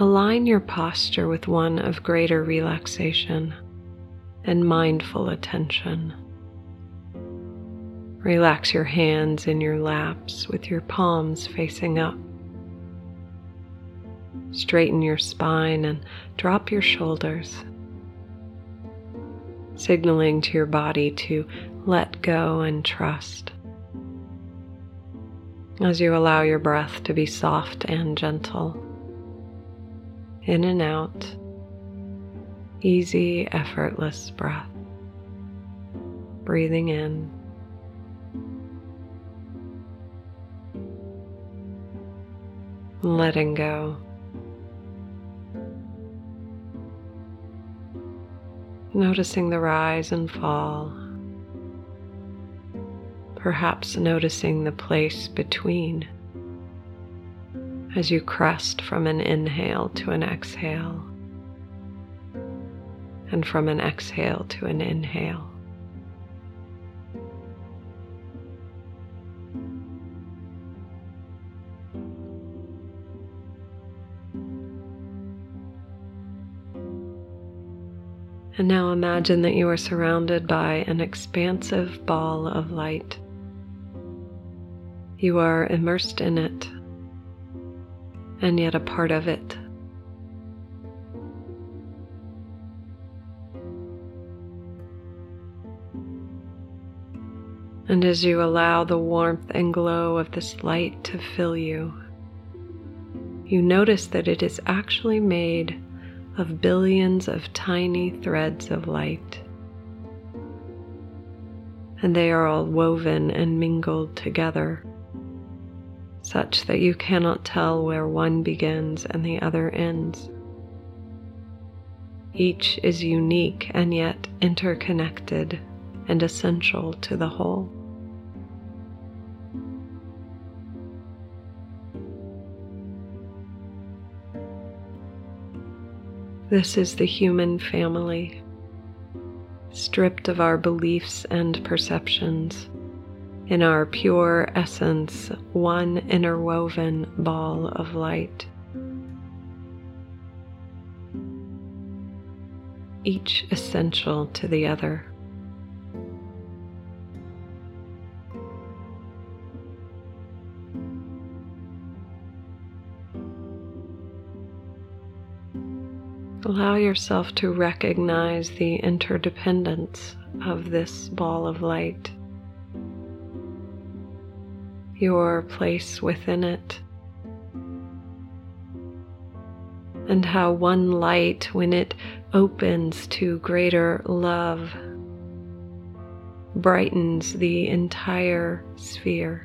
align your posture with one of greater relaxation and mindful attention. Relax your hands in your laps with your palms facing up. Straighten your spine and drop your shoulders, signaling to your body to let go and trust as you allow your breath to be soft and gentle. In and out, easy, effortless breath. Breathing in. Letting go. Noticing the rise and fall perhaps noticing the place between as you crest from an inhale to an exhale, and from an exhale to an inhale. And now imagine that you are surrounded by an expansive ball of light. You are immersed in it and yet a part of it. And as you allow the warmth and glow of this light to fill you, you notice that it is actually made of billions of tiny threads of light. And they are all woven and mingled together such that you cannot tell where one begins and the other ends. Each is unique and yet interconnected and essential to the whole. This is the human family, stripped of our beliefs and perceptions in our pure essence, one interwoven ball of light. Each essential to the other. Allow yourself to recognize the interdependence of this ball of light your place within it. And how one light, when it opens to greater love, brightens the entire sphere.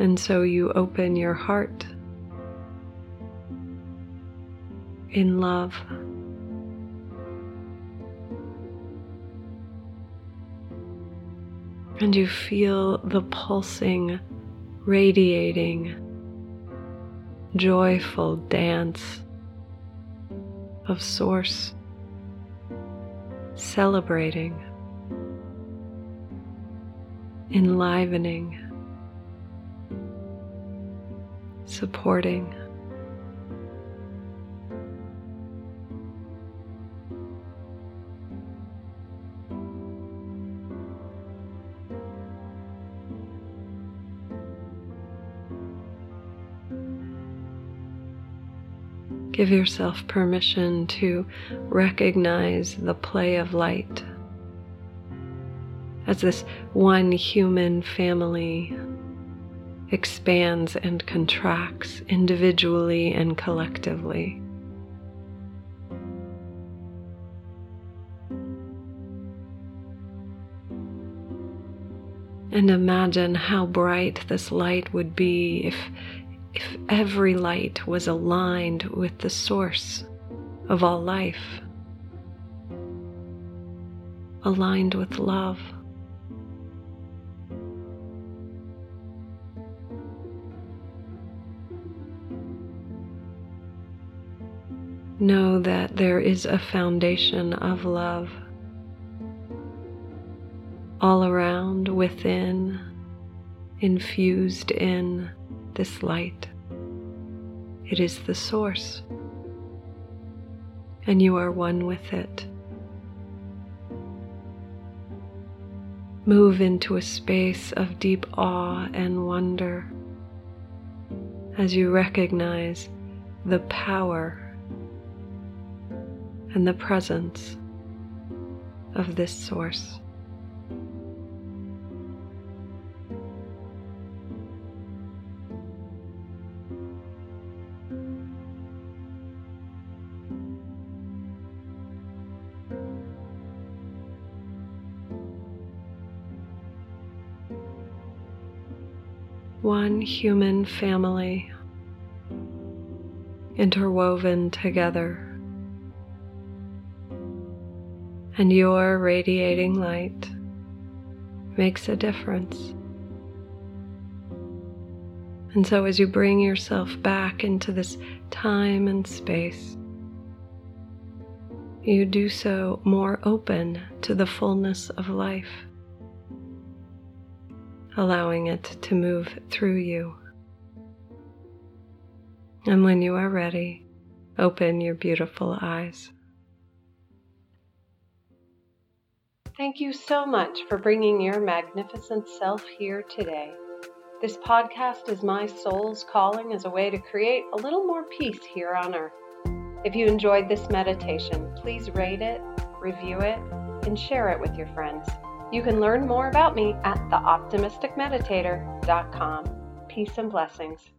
And so you open your heart in love. And you feel the pulsing, radiating, joyful dance of Source celebrating, enlivening, supporting. Give yourself permission to recognize the play of light as this one human family expands and contracts individually and collectively. And imagine how bright this light would be if every light was aligned with the source of all life, aligned with love. Know that there is a foundation of love all around, within, infused in this light. It is the source, and you are one with it. Move into a space of deep awe and wonder as you recognize the power and the presence of this source. One human family interwoven together. And your radiating light makes a difference. And so, as you bring yourself back into this time and space, you do so more open to the fullness of life allowing it to move through you. And when you are ready, open your beautiful eyes. Thank you so much for bringing your magnificent self here today. This podcast is my soul's calling as a way to create a little more peace here on earth. If you enjoyed this meditation, please rate it, review it, and share it with your friends. You can learn more about me at theoptimisticmeditator.com. Peace and blessings.